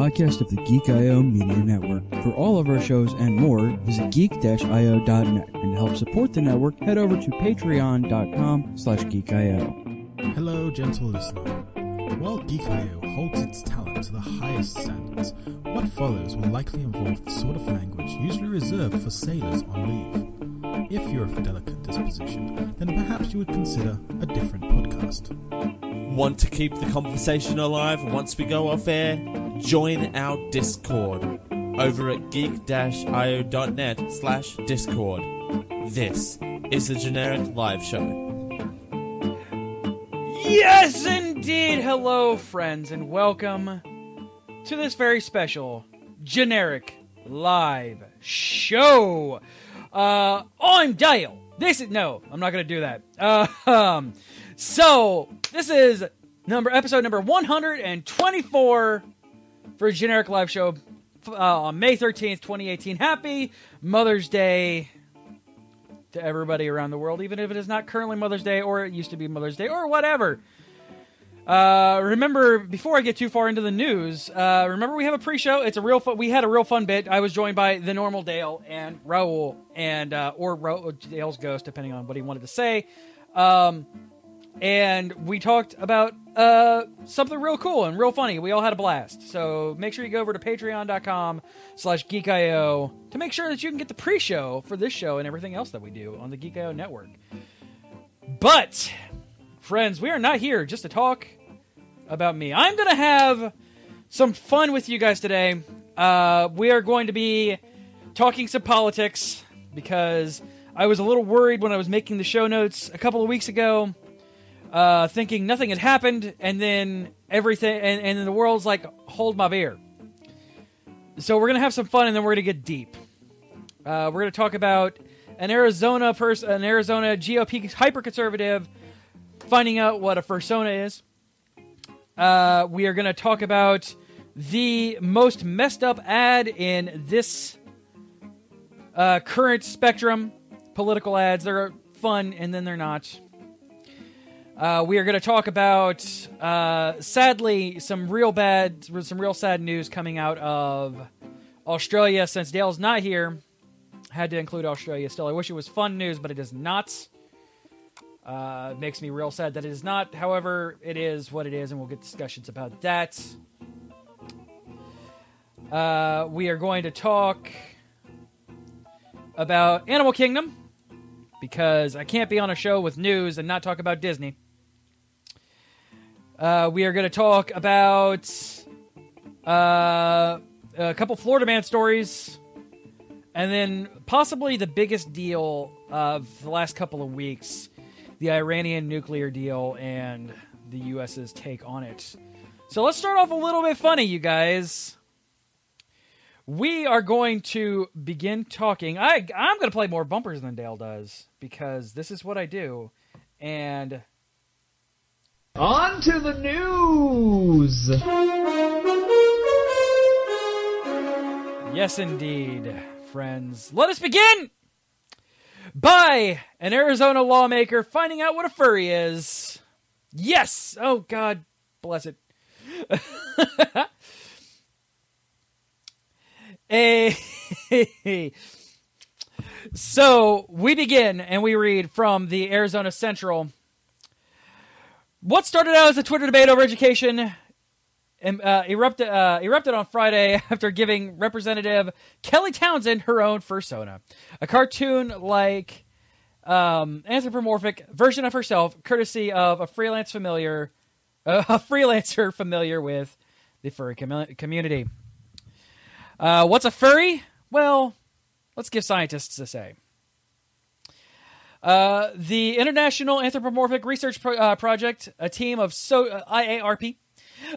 podcast of the Geek IO Media Network. For all of our shows and more, visit geek-io.net. And to help support the network, head over to patreon.com slash geek.io. Hello, gentle listener. While Geek.io holds its talent to the highest standards, what follows will likely involve the sort of language usually reserved for sailors on leave. If you're of a delicate disposition, then perhaps you would consider a different podcast. Want to keep the conversation alive once we go off air? Join our Discord over at geek-io.net slash discord. This is the Generic Live Show. Yes, indeed. Hello, friends, and welcome to this very special generic live show. Uh, I'm Dale. This is no, I'm not gonna do that. Uh, um, so this is number episode number 124 for a generic live show uh, on May 13th, 2018. Happy Mother's Day to everybody around the world, even if it is not currently Mother's Day or it used to be Mother's Day or whatever. Uh, remember, before I get too far into the news, uh, remember we have a pre-show. It's a real fun. We had a real fun bit. I was joined by the normal Dale and Raul, and uh, or Ra- Dale's ghost, depending on what he wanted to say. Um, and we talked about uh, something real cool and real funny. We all had a blast. So make sure you go over to patreon.com slash geekio to make sure that you can get the pre-show for this show and everything else that we do on the Geekio network. But, friends, we are not here just to talk about me. I'm going to have some fun with you guys today. Uh, we are going to be talking some politics because I was a little worried when I was making the show notes a couple of weeks ago uh, thinking nothing had happened, and then everything, and, and then the world's like, hold my beer. So we're gonna have some fun, and then we're gonna get deep. Uh, we're gonna talk about an Arizona person, an Arizona GOP hyperconservative, finding out what a fursona is. Uh, we are gonna talk about the most messed up ad in this uh, current spectrum. Political ads, they're fun, and then they're not. Uh, we are going to talk about, uh, sadly, some real bad, some real sad news coming out of Australia. Since Dale's not here, had to include Australia. Still, I wish it was fun news, but it is not. Uh, it makes me real sad that it is not. However, it is what it is, and we'll get discussions about that. Uh, we are going to talk about Animal Kingdom because I can't be on a show with news and not talk about Disney. Uh, we are going to talk about uh, a couple Florida man stories, and then possibly the biggest deal of the last couple of weeks the Iranian nuclear deal and the U.S.'s take on it. So let's start off a little bit funny, you guys. We are going to begin talking. I, I'm going to play more bumpers than Dale does because this is what I do. And on to the news! Yes, indeed, friends. Let us begin by an Arizona lawmaker finding out what a furry is. Yes! Oh, God bless it. hey. so we begin and we read from the Arizona Central what started out as a Twitter debate over education uh, erupted uh, erupted on Friday after giving Representative Kelly Townsend her own fursona, a cartoon-like um, anthropomorphic version of herself, courtesy of a freelance familiar, uh, a freelancer familiar with the furry com- community. Uh, what's a furry? Well, let's give scientists a say. Uh, the International Anthropomorphic Research Pro- uh, Project, a team of so IARP,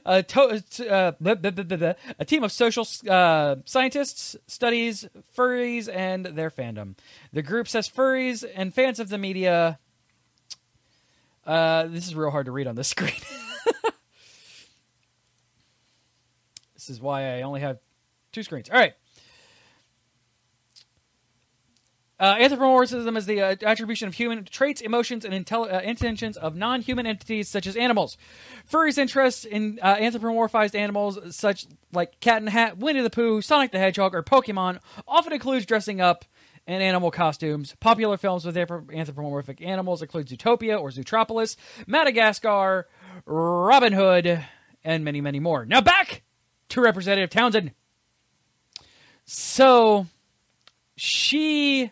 a, to- uh, blah, blah, blah, a team of social uh, scientists studies furries and their fandom. The group says furries and fans of the media. this is real hard to read on this screen. this is why I only have two screens. All right. Uh, anthropomorphism is the uh, attribution of human traits, emotions, and intel- uh, intentions of non-human entities such as animals. Furries' interest in uh, anthropomorphized animals such like Cat the Hat, Winnie the Pooh, Sonic the Hedgehog, or Pokemon often includes dressing up in animal costumes. Popular films with anthropomorphic animals include Zootopia or Zootropolis, Madagascar, Robin Hood, and many, many more. Now back to Representative Townsend. So she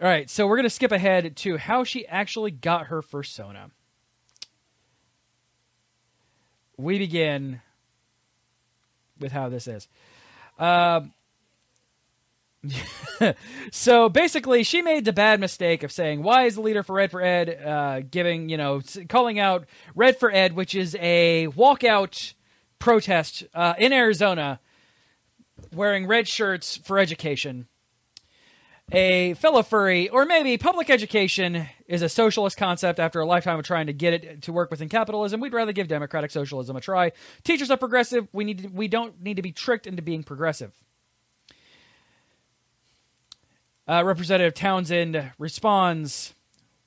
all right, so we're going to skip ahead to how she actually got her fursona. We begin with how this is. Um, so basically, she made the bad mistake of saying, "Why is the leader for Red for Ed uh, giving, you know, calling out Red for Ed, which is a walkout protest uh, in Arizona, wearing red shirts for education." A fellow furry, or maybe public education is a socialist concept after a lifetime of trying to get it to work within capitalism. We'd rather give democratic socialism a try. Teachers are progressive. We need to, we don't need to be tricked into being progressive. Uh, Representative Townsend responds,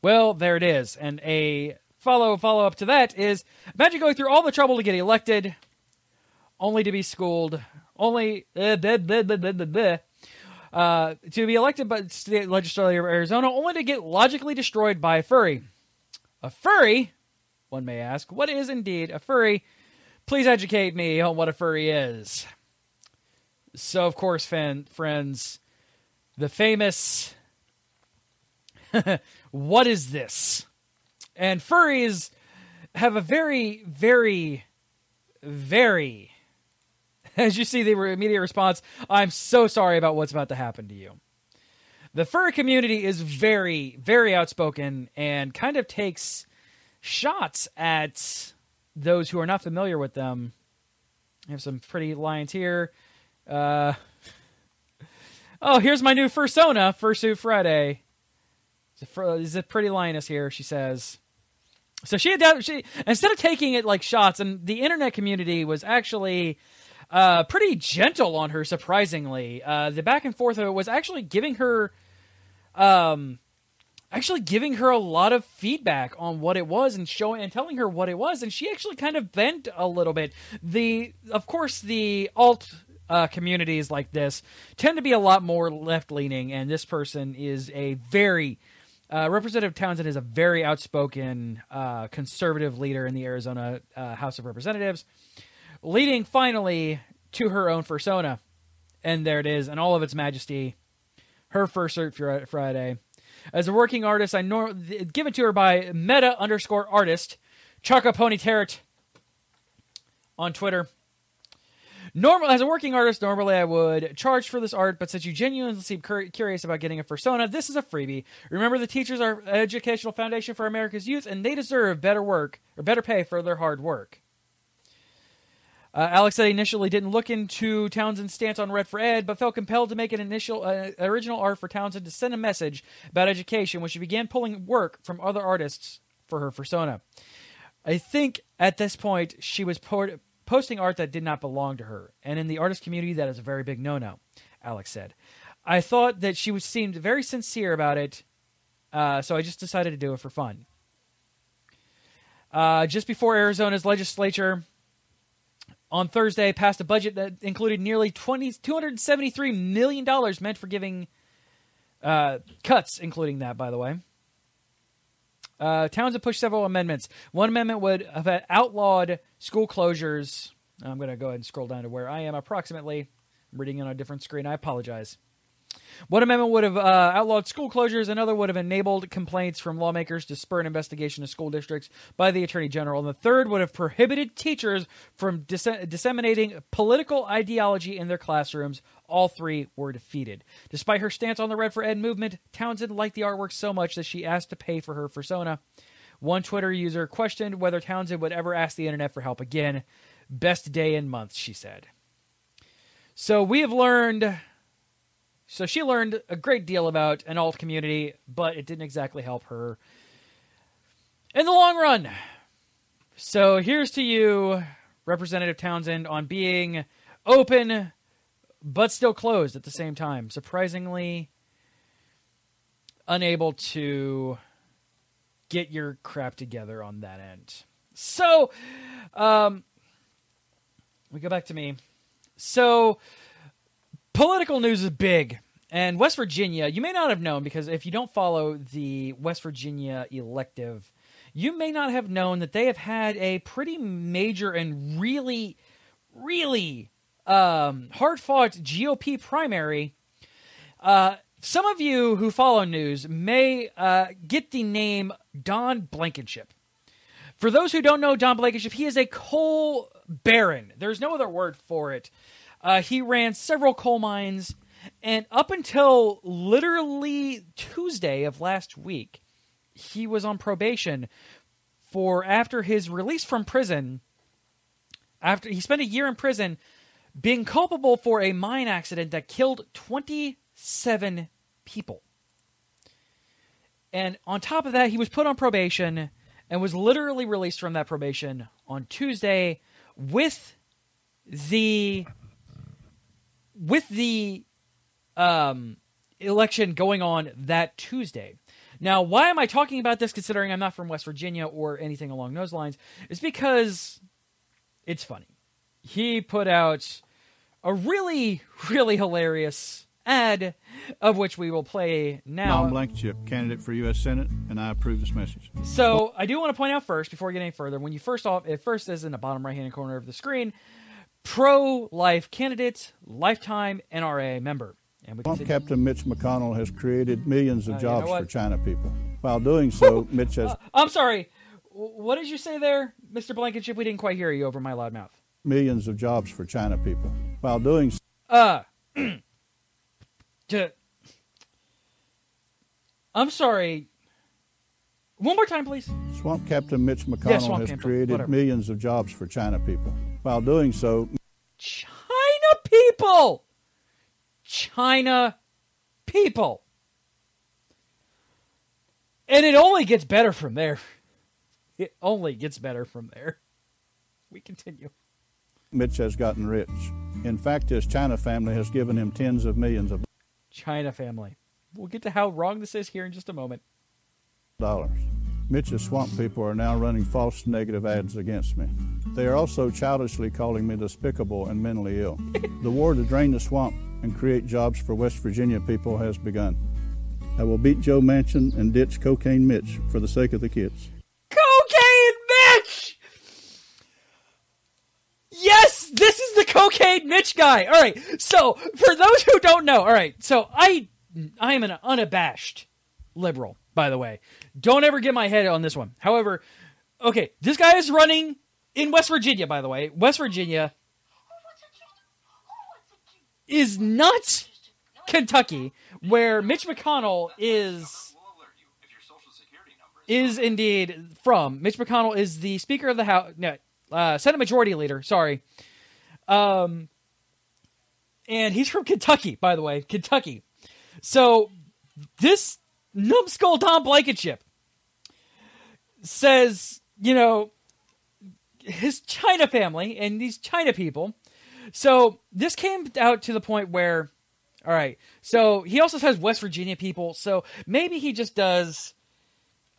"Well, there it is." And a follow follow up to that is: imagine going through all the trouble to get elected, only to be schooled, only uh, blah, blah, blah, uh, to be elected by state legislature of Arizona, only to get logically destroyed by a furry. A furry, one may ask, what is indeed a furry? Please educate me on what a furry is. So, of course, fan, friends, the famous what is this? And furries have a very, very, very as you see the immediate response, I'm so sorry about what's about to happen to you. The furry community is very, very outspoken and kind of takes shots at those who are not familiar with them. I have some pretty lines here. Uh, oh, here's my new fursona, Fursuit Friday. Is a pretty lioness here, she says. So she she instead of taking it like shots, and the internet community was actually uh, pretty gentle on her, surprisingly. Uh, the back and forth of it was actually giving her, um, actually giving her a lot of feedback on what it was and showing and telling her what it was, and she actually kind of bent a little bit. The, of course, the alt uh, communities like this tend to be a lot more left leaning, and this person is a very uh, Representative Townsend is a very outspoken uh, conservative leader in the Arizona uh, House of Representatives leading finally to her own fursona. And there it is, in all of its majesty. Her first Fursuit Friday. As a working artist, I nor- given to her by meta underscore artist, Chaka Pony Tarot on Twitter. Normal as a working artist, normally I would charge for this art, but since you genuinely seem cur- curious about getting a persona, this is a freebie. Remember, the teachers are educational foundation for America's youth, and they deserve better work or better pay for their hard work. Uh, Alex said he initially didn't look into Townsend's stance on Red for Ed, but felt compelled to make an initial uh, original art for Townsend to send a message about education when she began pulling work from other artists for her fursona. I think at this point she was po- posting art that did not belong to her, and in the artist community that is a very big no-no. Alex said. I thought that she was seemed very sincere about it, uh, so I just decided to do it for fun. Uh, just before Arizona's legislature on Thursday passed a budget that included nearly 20, $273 million meant for giving uh, cuts, including that, by the way. Uh, Townsend pushed several amendments. One amendment would have outlawed school closures. I'm going to go ahead and scroll down to where I am approximately. I'm reading on a different screen. I apologize. One amendment would have uh, outlawed school closures, another would have enabled complaints from lawmakers to spur an investigation of school districts by the Attorney General, and the third would have prohibited teachers from dis- disseminating political ideology in their classrooms. All three were defeated. Despite her stance on the Red for Ed movement, Townsend liked the artwork so much that she asked to pay for her fursona. One Twitter user questioned whether Townsend would ever ask the internet for help again. Best day in months, she said. So we have learned so she learned a great deal about an alt community, but it didn't exactly help her in the long run. So here's to you, Representative Townsend, on being open but still closed at the same time. Surprisingly, unable to get your crap together on that end. So, um, we go back to me. So, political news is big. And West Virginia, you may not have known because if you don't follow the West Virginia elective, you may not have known that they have had a pretty major and really, really um, hard fought GOP primary. Uh, some of you who follow news may uh, get the name Don Blankenship. For those who don't know Don Blankenship, he is a coal baron. There's no other word for it. Uh, he ran several coal mines, and up until literally Tuesday of last week, he was on probation for after his release from prison. After he spent a year in prison, being culpable for a mine accident that killed 27 people. And on top of that, he was put on probation and was literally released from that probation on Tuesday with the with the um, election going on that Tuesday. Now, why am I talking about this considering I'm not from West Virginia or anything along those lines? It's because it's funny. He put out a really, really hilarious ad, of which we will play now. Don Blankenship, candidate for U.S. Senate, and I approve this message. So I do want to point out first, before we get any further, when you first off, it first is in the bottom right hand corner of the screen, pro life candidate, lifetime NRA member. And continue- Captain Mitch McConnell has created millions of Uh, you know jobs for China people. While doing so, Mitch has I'm sorry. What did you say there, Mr. Blankenship? We didn't quite hear you over my loud mouth. millions of jobs for China people. While doing so, Uh, to, I'm sorry. One more time, please. Swamp Captain Mitch McConnell Swamp has Captain, created whatever. millions of jobs for China people. While doing so, China people. China people. And it only gets better from there. It only gets better from there. We continue. Mitch has gotten rich. In fact, his China family has given him tens of millions of China family. We'll get to how wrong this is here in just a moment. dollars. Mitch's swamp people are now running false negative ads against me. They are also childishly calling me despicable and mentally ill. the war to drain the swamp and create jobs for West Virginia people has begun. I will beat Joe Manchin and ditch Cocaine Mitch for the sake of the kids. Cocaine Mitch! Yes, this is the Cocaine Mitch guy. All right. So, for those who don't know, all right. So, I I am an unabashed liberal, by the way. Don't ever get my head on this one. However, okay, this guy is running in West Virginia, by the way. West Virginia is not Kentucky, where Mitch McConnell is is indeed from. Mitch McConnell is the Speaker of the House, no, uh, Senate Majority Leader. Sorry, um, and he's from Kentucky, by the way, Kentucky. So this numbskull Don Blankenship says, you know, his China family and these China people. So this came out to the point where, all right. So he also says West Virginia people. So maybe he just does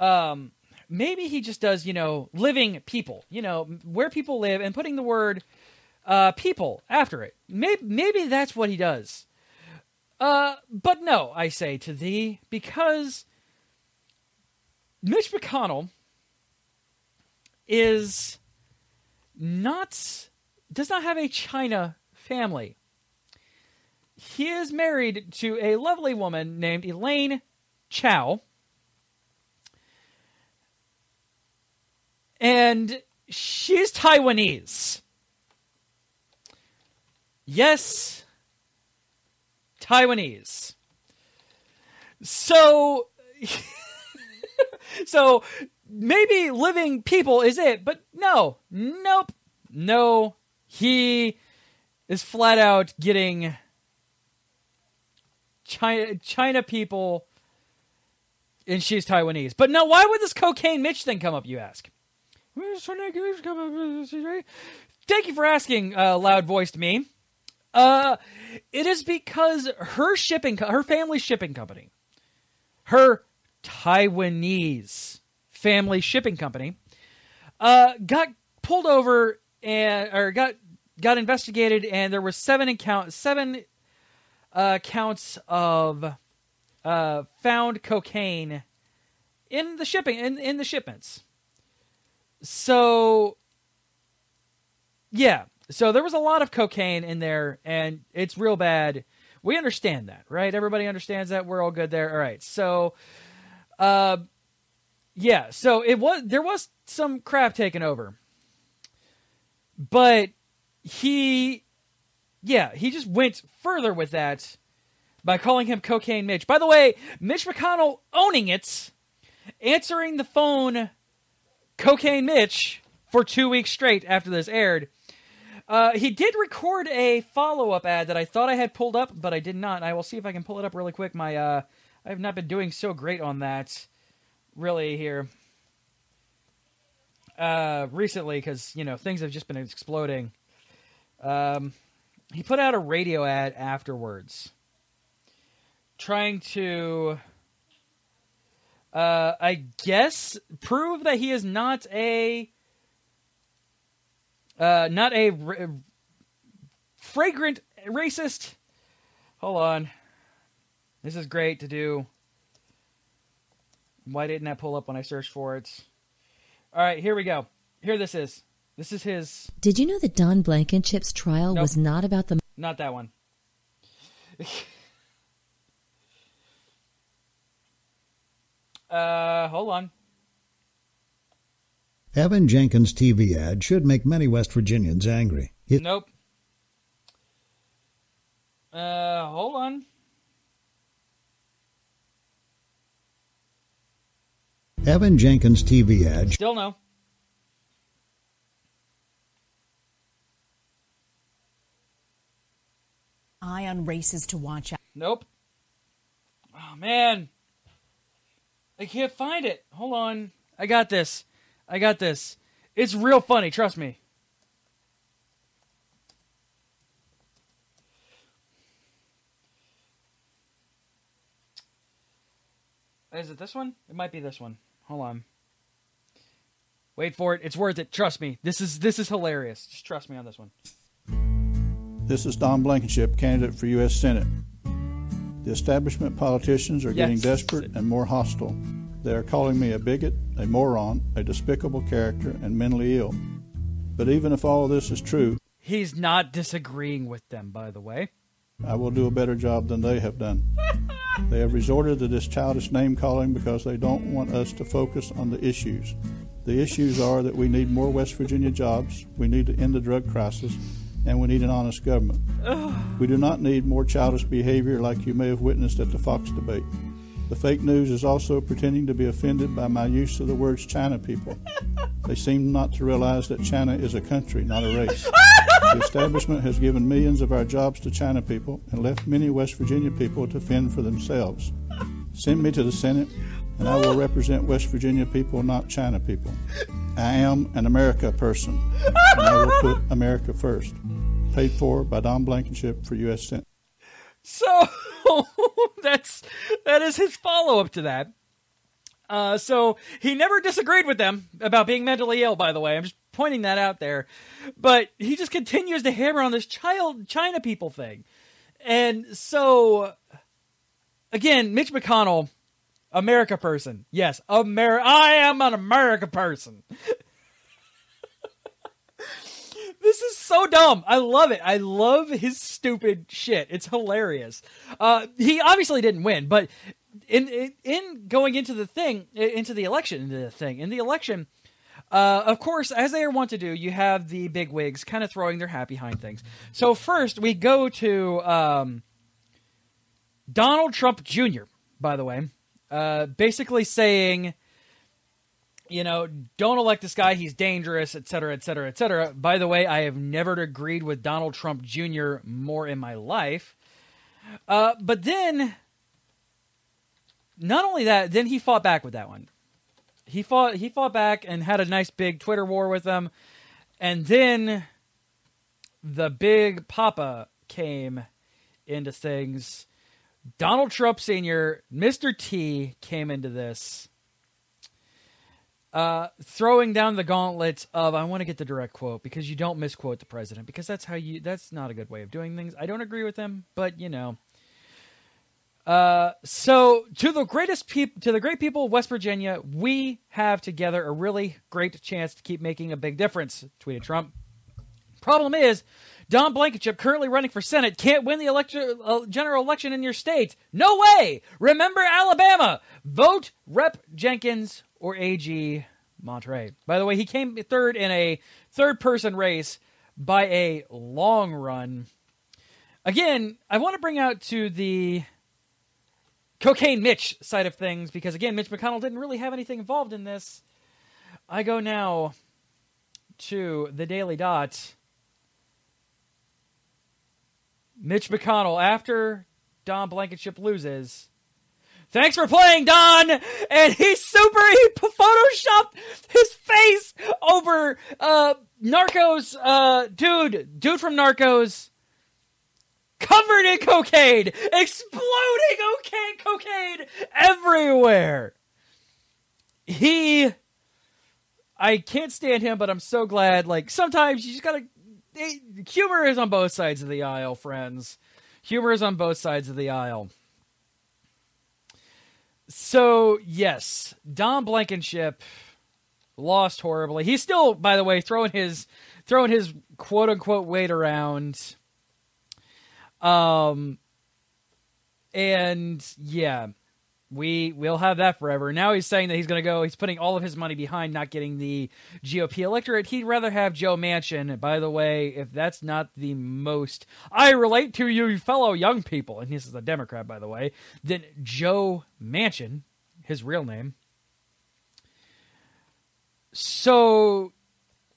um maybe he just does you know living people you know where people live and putting the word uh people after it maybe maybe that's what he does uh but no i say to thee because mitch mcconnell is not does not have a china family he is married to a lovely woman named elaine chao and she's Taiwanese. Yes, Taiwanese. So, so maybe living people is it, but no, nope, no. He is flat out getting China China people, and she's Taiwanese. But no, why would this cocaine Mitch thing come up? You ask. Thank you for asking, uh, loud voiced me. Uh, it is because her shipping, co- her family's shipping company, her Taiwanese family shipping company, uh, got pulled over and or got got investigated, and there were seven account seven uh, counts of uh, found cocaine in the shipping in in the shipments. So yeah, so there was a lot of cocaine in there, and it's real bad. We understand that, right? Everybody understands that. We're all good there. All right. So, uh, yeah. So it was there was some crap taken over, but he, yeah, he just went further with that by calling him Cocaine Mitch. By the way, Mitch McConnell owning it, answering the phone, Cocaine Mitch for two weeks straight after this aired. Uh, he did record a follow up ad that I thought I had pulled up, but I did not. I will see if I can pull it up really quick. My uh, I have not been doing so great on that, really here. Uh, recently, because you know things have just been exploding. Um, he put out a radio ad afterwards, trying to, uh, I guess, prove that he is not a uh, not a r- fragrant racist. Hold on. This is great to do. Why didn't that pull up when I searched for it? All right, here we go. Here this is. This is his. Did you know that Don Blankenship's trial Nope. was not about the Not that one. uh, hold on. Evan Jenkins' TV ad should make many West Virginians angry. It- Nope. Uh, hold on. Evan Jenkins' TV ad Still no. eye on races to watch out. Nope. Oh man. I can't find it. Hold on. I got this. I got this. It's real funny, trust me. Is it this one? It might be this one. Hold on. Wait for it. It's worth it. Trust me. This is this is hilarious. Just trust me on this one. This is Don Blankenship, candidate for U.S. Senate. The establishment politicians are getting desperate and more hostile. They are calling me a bigot, a moron, a despicable character, and mentally ill. But even if all this is true, He's not disagreeing with them, by the way. I will do a better job than they have done. They have resorted to this childish name calling because they don't want us to focus on the issues. The issues are that we need more West Virginia jobs, we need to end the drug crisis, and we need an honest government. We do not need more childish behavior like you may have witnessed at the Fox debate. The fake news is also pretending to be offended by my use of the words China people. They seem not to realize that China is a country, not a race. The establishment has given millions of our jobs to China people and left many West Virginia people to fend for themselves. Send me to the Senate, and I will represent West Virginia people, not China people. I am an America person, and I will put America first. Paid for by Don Blankenship for U.S. Senate. So that's that is his follow up to that. Uh, so he never disagreed with them about being mentally ill. By the way, I'm just pointing that out there. But he just continues to hammer on this child China people thing, and so again, Mitch McConnell, America person. Yes, Amer. I am an America person. This is so dumb. I love it. I love his stupid shit. It's hilarious. Uh, he obviously didn't win, but in, in in going into the thing, into the election, into the thing, in the election, uh, of course, as they want to do, you have the big wigs kind of throwing their hat behind things. So first, we go to um, Donald Trump Jr. By the way, uh, basically saying you know, don't elect this guy. He's dangerous, et cetera, et cetera, et cetera. By the way, I have never agreed with Donald Trump Jr. more in my life. Uh, but then, not only that, then he fought back with that one. He fought. He fought back and had a nice big Twitter war with them, and then the big Papa came into things Donald Trump Sr., Mr. T, came into this uh, throwing down the gauntlet of I want to get the direct quote because you don't misquote the president because that's how you that's not a good way of doing things. I don't agree with him, but you know. Uh, so to the greatest people, to the great people of West Virginia, we have together a really great chance to keep making a big difference. Tweeted Trump. Problem is, Don Blankenship, currently running for Senate, can't win the election, uh, general election in your state. No way! Remember Alabama. Vote Rep Jenkins or AG Morrisey. By the way, he came third in a third person race by a long run. Again, I want to bring out to the cocaine Mitch side of things because, again, Mitch McConnell didn't really have anything involved in this. I go now to the Daily Dot. Mitch McConnell, after Don Blankenship loses, thanks for playing, Don. And he's super. He photoshopped his face over uh, Narcos. Uh, dude, dude from Narcos, covered in cocaine, exploding cocaine, cocaine everywhere. He, I can't stand him, but I'm so glad. Like sometimes you just gotta. Humor is on both sides of the aisle, friends. Humor is on both sides of the aisle. So yes, Don Blankenship lost horribly. He's still, by the way, throwing his throwing his quote unquote weight around. Um, and yeah, we will have that forever. Now he's saying that he's going to go. He's putting all of his money behind not getting the GOP electorate. He'd rather have Joe Manchin. By the way, if that's not the most I relate to you, fellow young people, and this is a Democrat, by the way, then Joe Manchin, his real name. So,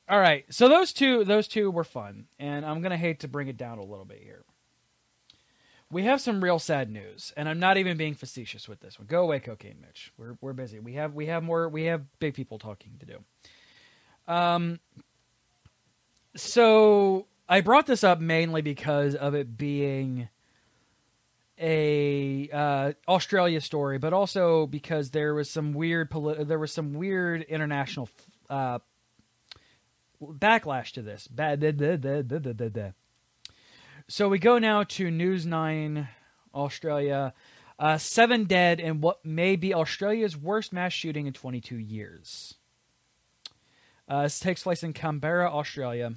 all right. So those two, those two were fun, and I'm gonna hate to bring it down a little bit here we have some real sad news, and I'm not even being facetious with this one. Go away, cocaine, Mitch. We're we're busy. We have we have more. We have big people talking to do. Um. So I brought this up mainly because of it being a uh, Australia story, but also because there was some weird there was some weird international uh, backlash to this. So we go now to News 9 Australia. Uh, seven dead in what may be Australia's worst mass shooting in 22 years. Uh, this takes place in Canberra, Australia.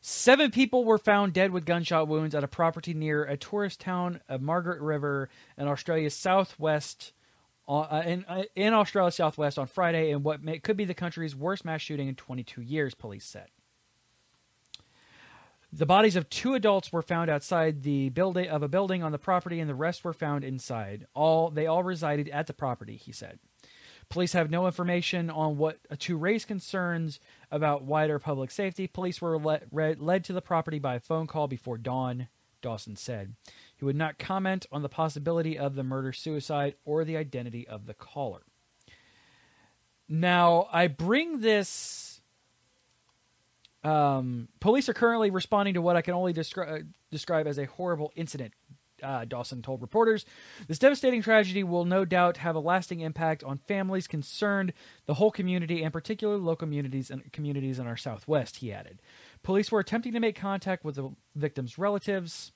Seven people were found dead with gunshot wounds at a property near a tourist town of Margaret River in Australia's southwest. Uh, in, uh, in Australia's southwest on Friday, in what may, could be the country's worst mass shooting in 22 years, police said. The bodies of two adults were found outside the building of a building on the property, and the rest were found inside. All they all resided at the property, he said. Police have no information on what to raise concerns about wider public safety. Police were le- re- led to the property by a phone call before dawn. Dawson said he would not comment on the possibility of the murder suicide or the identity of the caller. Now, I bring this um, police are currently responding to what I can only descri- uh, describe as a horrible incident. Uh, Dawson told reporters, "This devastating tragedy will no doubt have a lasting impact on families concerned, the whole community, and particularly local communities and communities in our Southwest." He added, "Police were attempting to make contact with the victims' relatives."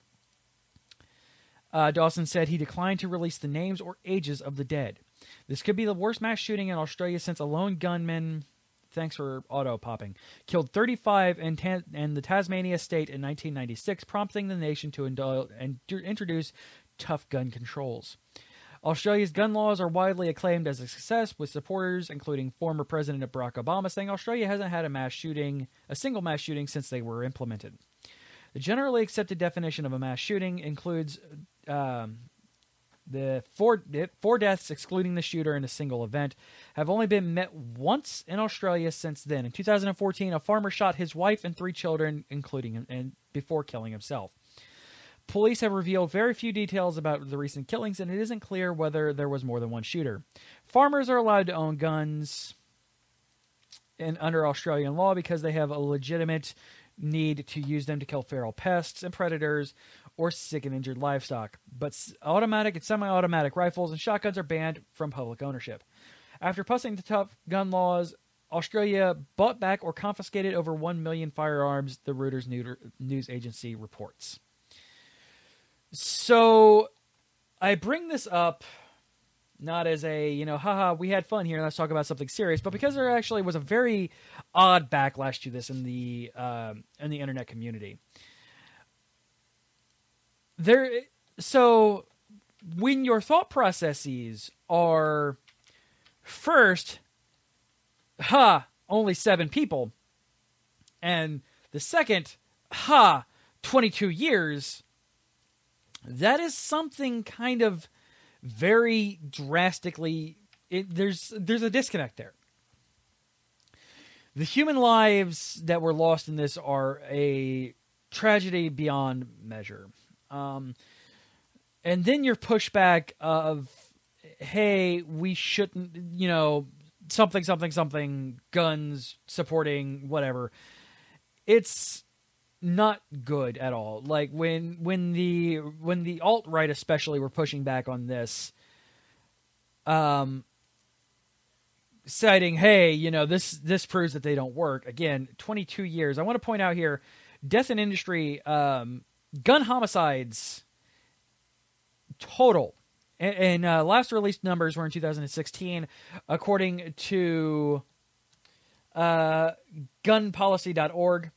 Uh, Dawson said he declined to release the names or ages of the dead. This could be the worst mass shooting in Australia since a lone gunman Thanks for auto popping. Killed 35 in, Ta- in the Tasmania state in 1996, prompting the nation to indul- and introduce tough gun controls. Australia's gun laws are widely acclaimed as a success, with supporters, including former President Barack Obama, saying Australia hasn't had a mass shooting, a single mass shooting, since they were implemented. The generally accepted definition of a mass shooting includes um, the four four deaths, excluding the shooter in a single event, have only been met once in Australia since then. In 2014, a farmer shot his wife and three children, including him, and before killing himself. Police have revealed very few details about the recent killings, and it isn't clear whether there was more than one shooter. Farmers are allowed to own guns in, under Australian law because they have a legitimate need to use them to kill feral pests and predators or sick and injured livestock. But automatic and semi automatic rifles and shotguns are banned from public ownership. After passing the tough gun laws, Australia bought back or confiscated over 1 million firearms, the Reuters news agency reports. So I bring this up not as a, you know, haha, we had fun here, let's talk about something serious, but because there actually was a very odd backlash to this in the um, in the internet community. There so when your thought processes are first ha, only 7 people. And the second ha, 22 years. That is something kind of very drastically it, there's there's a disconnect there. The human lives that were lost in this are a tragedy beyond measure um, and then your pushback of hey we shouldn't you know something something something guns supporting whatever it's not good at all. Like when when the when the alt right especially were pushing back on this, um, citing, "Hey, you know this this proves that they don't work." Again, twenty two years. I want to point out here, death in industry, um, gun homicides total. And, and uh, last released numbers were in 2016, according to uh, gunpolicy.org.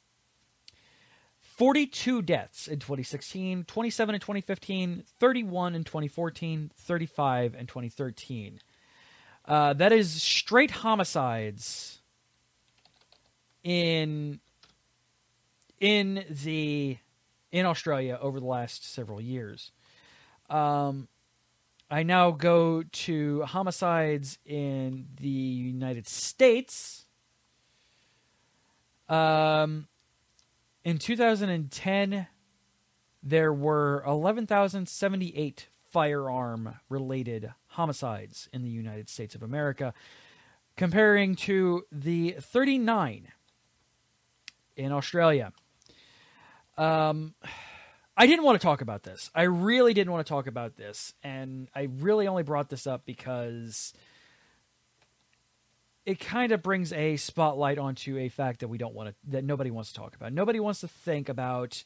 42 deaths in 2016, 27 in 2015, 31 in 2014, 35 in 2013. Uh, that is straight homicides in in the in Australia over the last several years. Um, I now go to homicides in the United States. Um, in 2010, there were 11,078 firearm related homicides in the United States of America, comparing to the 39 in Australia. Um, I didn't want to talk about this. I really didn't want to talk about this. And I really only brought this up because it kind of brings a spotlight onto a fact that we don't want to that nobody wants to talk about. Nobody wants to think about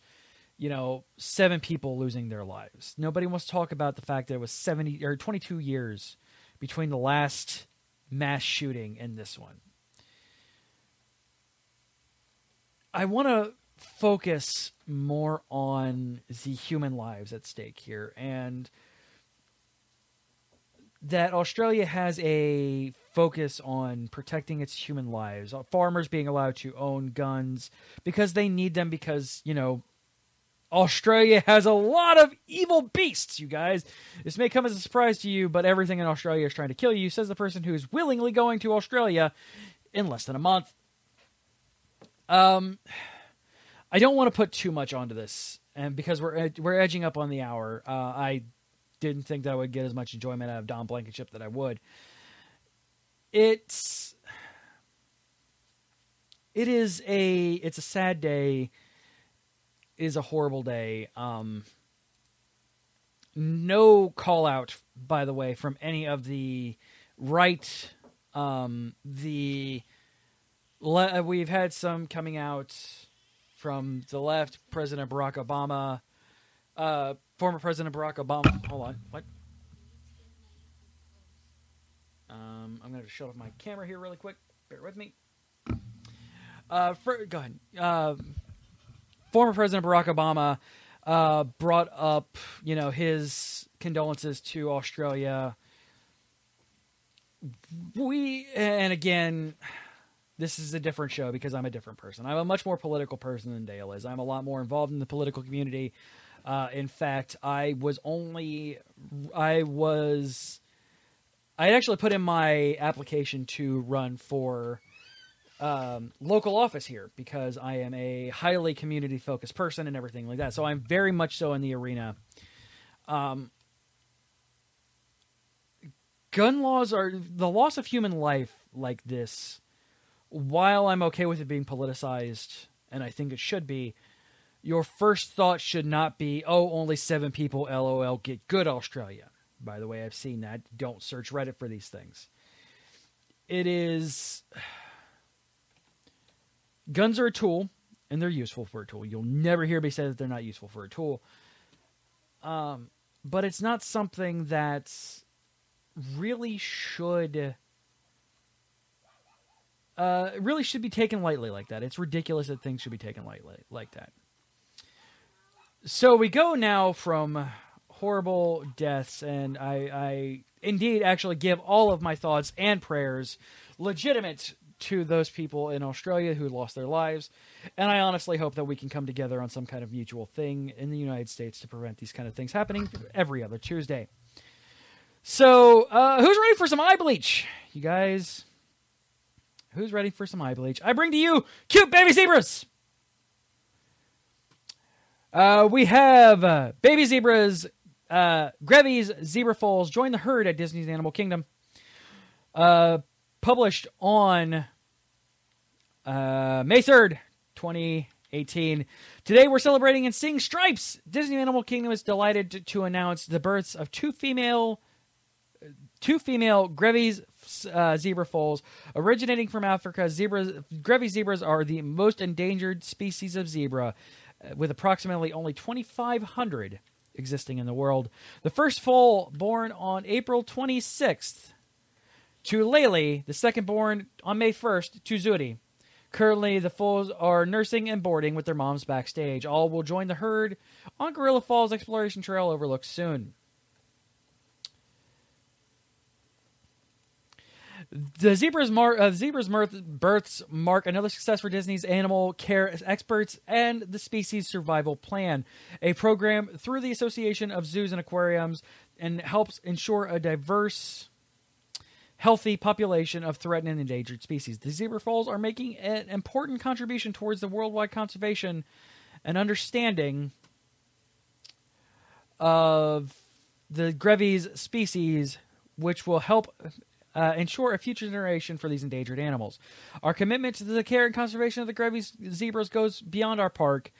you know seven people losing their lives. Nobody wants to talk about the fact that it was 70 or 22 years between the last mass shooting and this one. I want to focus more on the human lives at stake here and that Australia has a focus on protecting its human lives, uh, farmers being allowed to own guns because they need them because, you know, Australia has a lot of evil beasts, you guys. This may come as a surprise to you, but everything in Australia is trying to kill you, says the person who is willingly going to Australia in less than a month. Um I don't want to put too much onto this, and because we're ed- we're edging up on the hour, uh, I didn't think that I would get as much enjoyment out of Don Blankenship that I would. It's it is a it's a sad day. It is a horrible day. Um, no call out, by the way, from any of the right. Um, the le- we've had some coming out from the left. President Barack Obama, uh, former President Barack Obama. Hold on, what? Um, I'm going to shut off my camera here really quick. Bear with me. Uh, for, go ahead. Uh, former President Barack Obama uh, brought up, you know, his condolences to Australia. We and again, this is a different show because I'm a different person. I'm a much more political person than Dale is. I'm a lot more involved in the political community. Uh, in fact, I was only, I was, I actually put in my application to run for um, local office here because I am a highly community focused person and everything like that. So I'm very much so in the arena. Um, gun laws are the loss of human life like this. While I'm okay with it being politicized and I think it should be, your first thought should not be, oh, only seven people, lol, get good, Australia. By the way, I've seen that. Don't search Reddit for these things. It is. Guns are a tool, and they're useful for a tool. You'll never hear me say that they're not useful for a tool. Um, but it's not something that really should uh, really should be taken lightly like that. It's ridiculous that things should be taken lightly like that. So we go now from horrible deaths, and I, I indeed actually give all of my thoughts and prayers legitimate to those people in Australia who lost their lives. And I honestly hope that we can come together on some kind of mutual thing in the United States to prevent these kind of things happening every other Tuesday. So, uh, who's ready for some eye bleach? You guys, who's ready for some eye bleach? I bring to you cute baby zebras. Uh, we have uh, baby zebras, uh, Grevy's Zebra Foals join the herd at Disney's Animal Kingdom. Uh, published on uh, May 3rd, 2018. Today we're celebrating and seeing stripes. Disney Animal Kingdom is delighted to, to announce the births of two female two female Grevy's uh, zebra foals originating from Africa. Zebras, Grevy zebras are the most endangered species of zebra, uh, with approximately only 2,500 existing in the world. The first foal born on April 26th to Laylee, the second born on May 1st to Zuri. Currently, the foals are nursing and boarding with their moms backstage. All will join the herd on Gorilla Falls Exploration Trail overlooked soon. The zebras, mar- uh, zebras mirth- births mark another success for Disney's animal care experts and the Species Survival Plan, a program through the Association of Zoos and Aquariums, and helps ensure a diverse, healthy population of threatened and endangered species. The zebra foals are making an important contribution towards the worldwide conservation and understanding of the Grevy's species, which will help uh, ensure a future generation for these endangered animals. Our commitment to the care and conservation of the Grevy zebras goes beyond our park.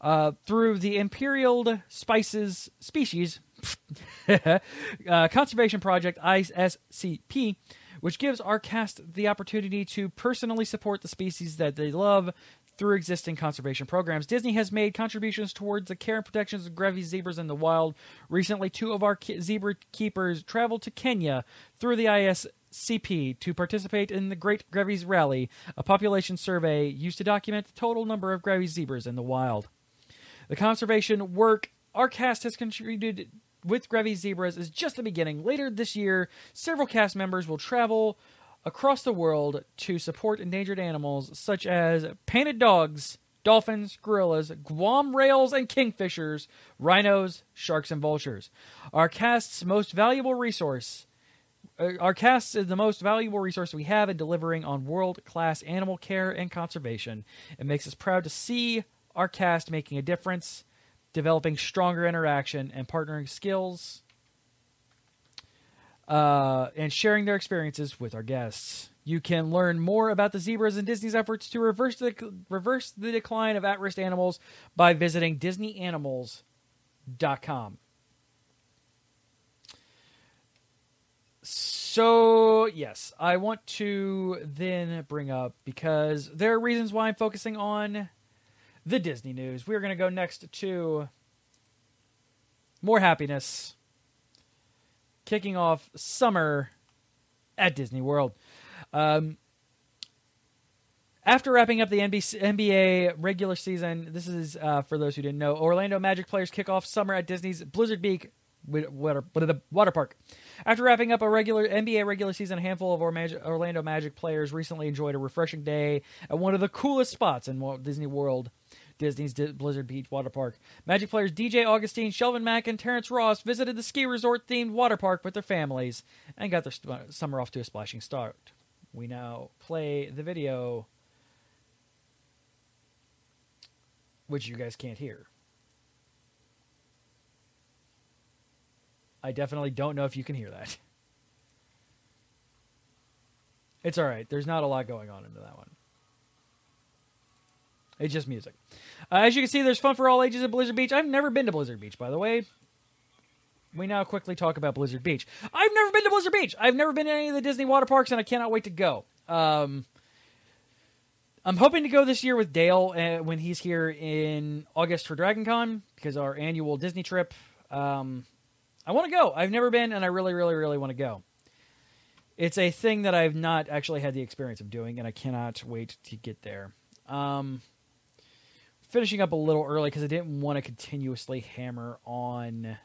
Uh, through the Imperial Spices Species uh, Conservation Project (ISCP), which gives our cast the opportunity to personally support the species that they love through existing conservation programs. Disney has made contributions towards the care and protections of Grevy zebras in the wild. Recently, two of our ki- zebra keepers traveled to Kenya through the ISCP to participate in the Great Grevy's Rally, a population survey used to document the total number of Grevy zebras in the wild. The conservation work our cast has contributed with Grevy zebras is just the beginning. Later this year, several cast members will travel across the world to support endangered animals such as painted dogs, dolphins, gorillas, Guam rails and kingfishers, rhinos, sharks, and vultures. Our cast's most valuable resource. uh, Our cast is the most valuable resource we have in delivering on world class animal care and conservation. It makes us proud to see our cast making a difference, developing stronger interaction, and partnering skills uh, and sharing their experiences with our guests. You can learn more about the zebras and Disney's efforts to reverse the reverse the decline of at-risk animals by visiting DisneyAnimals.com. So, yes, I want to then bring up because there are reasons why I'm focusing on the Disney news. We're going to go next to more happiness kicking off summer at Disney World. Um, after wrapping up the NBC, NBA regular season, this is uh, for those who didn't know. Orlando Magic players kick off summer at Disney's Blizzard Beach water, water park. After wrapping up a regular NBA regular season, a handful of Orlando Magic players recently enjoyed a refreshing day at one of the coolest spots in Walt Disney World. Disney's Blizzard Beach water park. Magic players DJ Augustin, Shelvin Mack, and Terrence Ross visited the ski resort themed water park with their families and got their st- summer off to a splashing start. We now play the video, which you guys can't hear. I definitely don't know if you can hear that. It's all right. There's not a lot going on into that one. It's just music. Uh, as you can see, there's fun for all ages at Blizzard Beach. I've never been to Blizzard Beach, by the way. We now quickly talk about Blizzard Beach. I've never been to Blizzard Beach. I've never been to any of the Disney water parks, and I cannot wait to go. Um, I'm hoping to go this year with Dale uh, when he's here in August for DragonCon because our annual Disney trip. Um, I want to go. I've never been, and I really, really, really want to go. It's a thing that I've not actually had the experience of doing, and I cannot wait to get there. Um, finishing up a little early because I didn't want to continuously hammer on.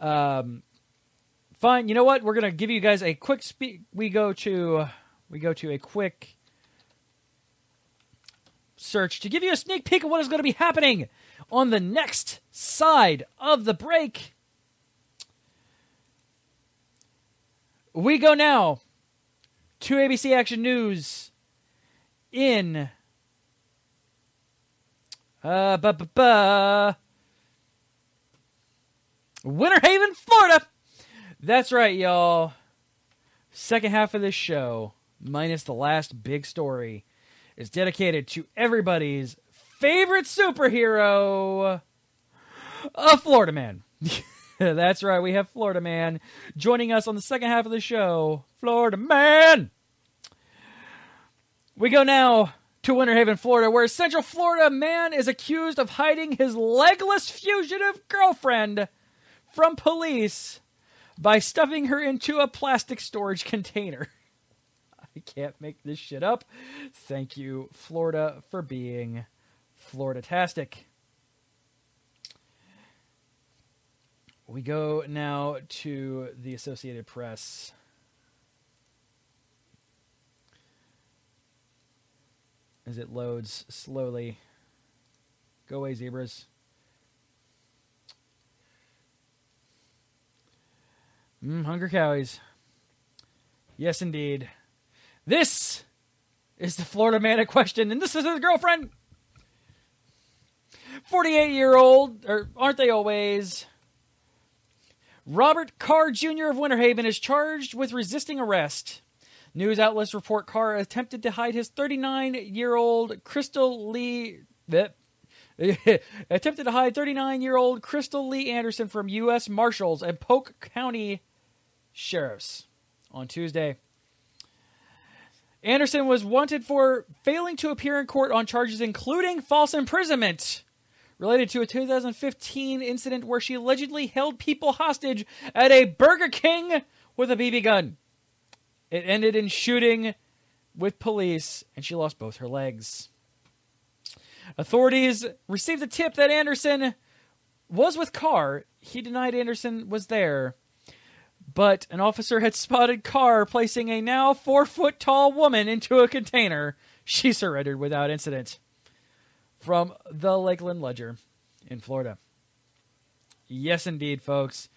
Um, fine. You know what? We're gonna give you guys a quick speak. We go to we go to a quick search to give you a sneak peek of what is going to be happening on the next side of the break. We go now to ABC Action News in uh ba ba ba Winter Haven, Florida. That's right, y'all. Second half of this show, minus the last big story, is dedicated to everybody's favorite superhero, a Florida man. That's right, we have Florida Man joining us on the second half of the show. Florida Man! We go now to Winter Haven, Florida, where a Central Florida man is accused of hiding his legless fugitive girlfriend from police by stuffing her into a plastic storage container. I can't make this shit up. Thank you, Florida, for being Florida-tastic. We go now to the Associated Press. As it loads slowly. Go away, zebras. Mm, hunger cowies. Yes, indeed. This is the Florida man at question, and this is his girlfriend. 48 year old, or aren't they always? Robert Carr Jr. of Winter Haven is charged with resisting arrest. News outlets report Carr attempted to hide his 39 year old Crystal Lee. attempted to hide 39 year old Crystal Lee Anderson from U.S. Marshals and Polk County Sheriffs on Tuesday. Anderson was wanted for failing to appear in court on charges including false imprisonment related to a 2015 incident where she allegedly held people hostage at a Burger King with a BB gun. It ended in shooting with police, and she lost both her legs. Authorities received a tip that Anderson was with Carr. He denied Anderson was there, but an officer had spotted Carr placing a now four foot tall woman into a container. She surrendered without incident from the Lakeland Ledger in Florida. Yes, indeed, folks.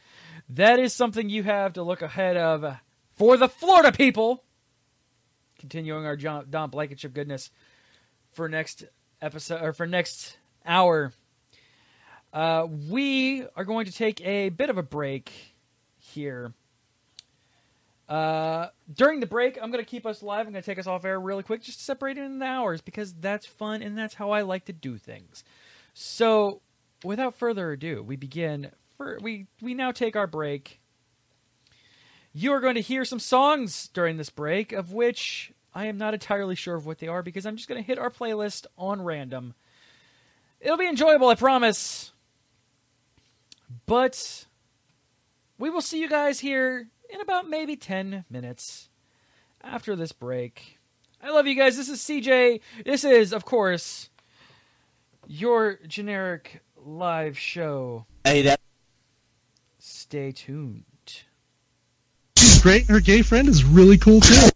That is something you have to look ahead of for the Florida people. Continuing our John, Don Blankenship goodness for next episode or for next hour. Uh, we are going to take a bit of a break here. Uh, during the break, I'm going to keep us live. I'm going to take us off air really quick, just to separate it into hours because that's fun and that's how I like to do things. So, without further ado, we begin. For, we we now take our break. You are going to hear some songs during this break, of which I am not entirely sure of what they are because I'm just going to hit our playlist on random. It'll be enjoyable, I promise. But we will see you guys here in about maybe 10 minutes after this break. I love you guys. This is CJ. This is, of course, your generic live show. Hey, that. Stay tuned. Great. Her gay friend is really cool too.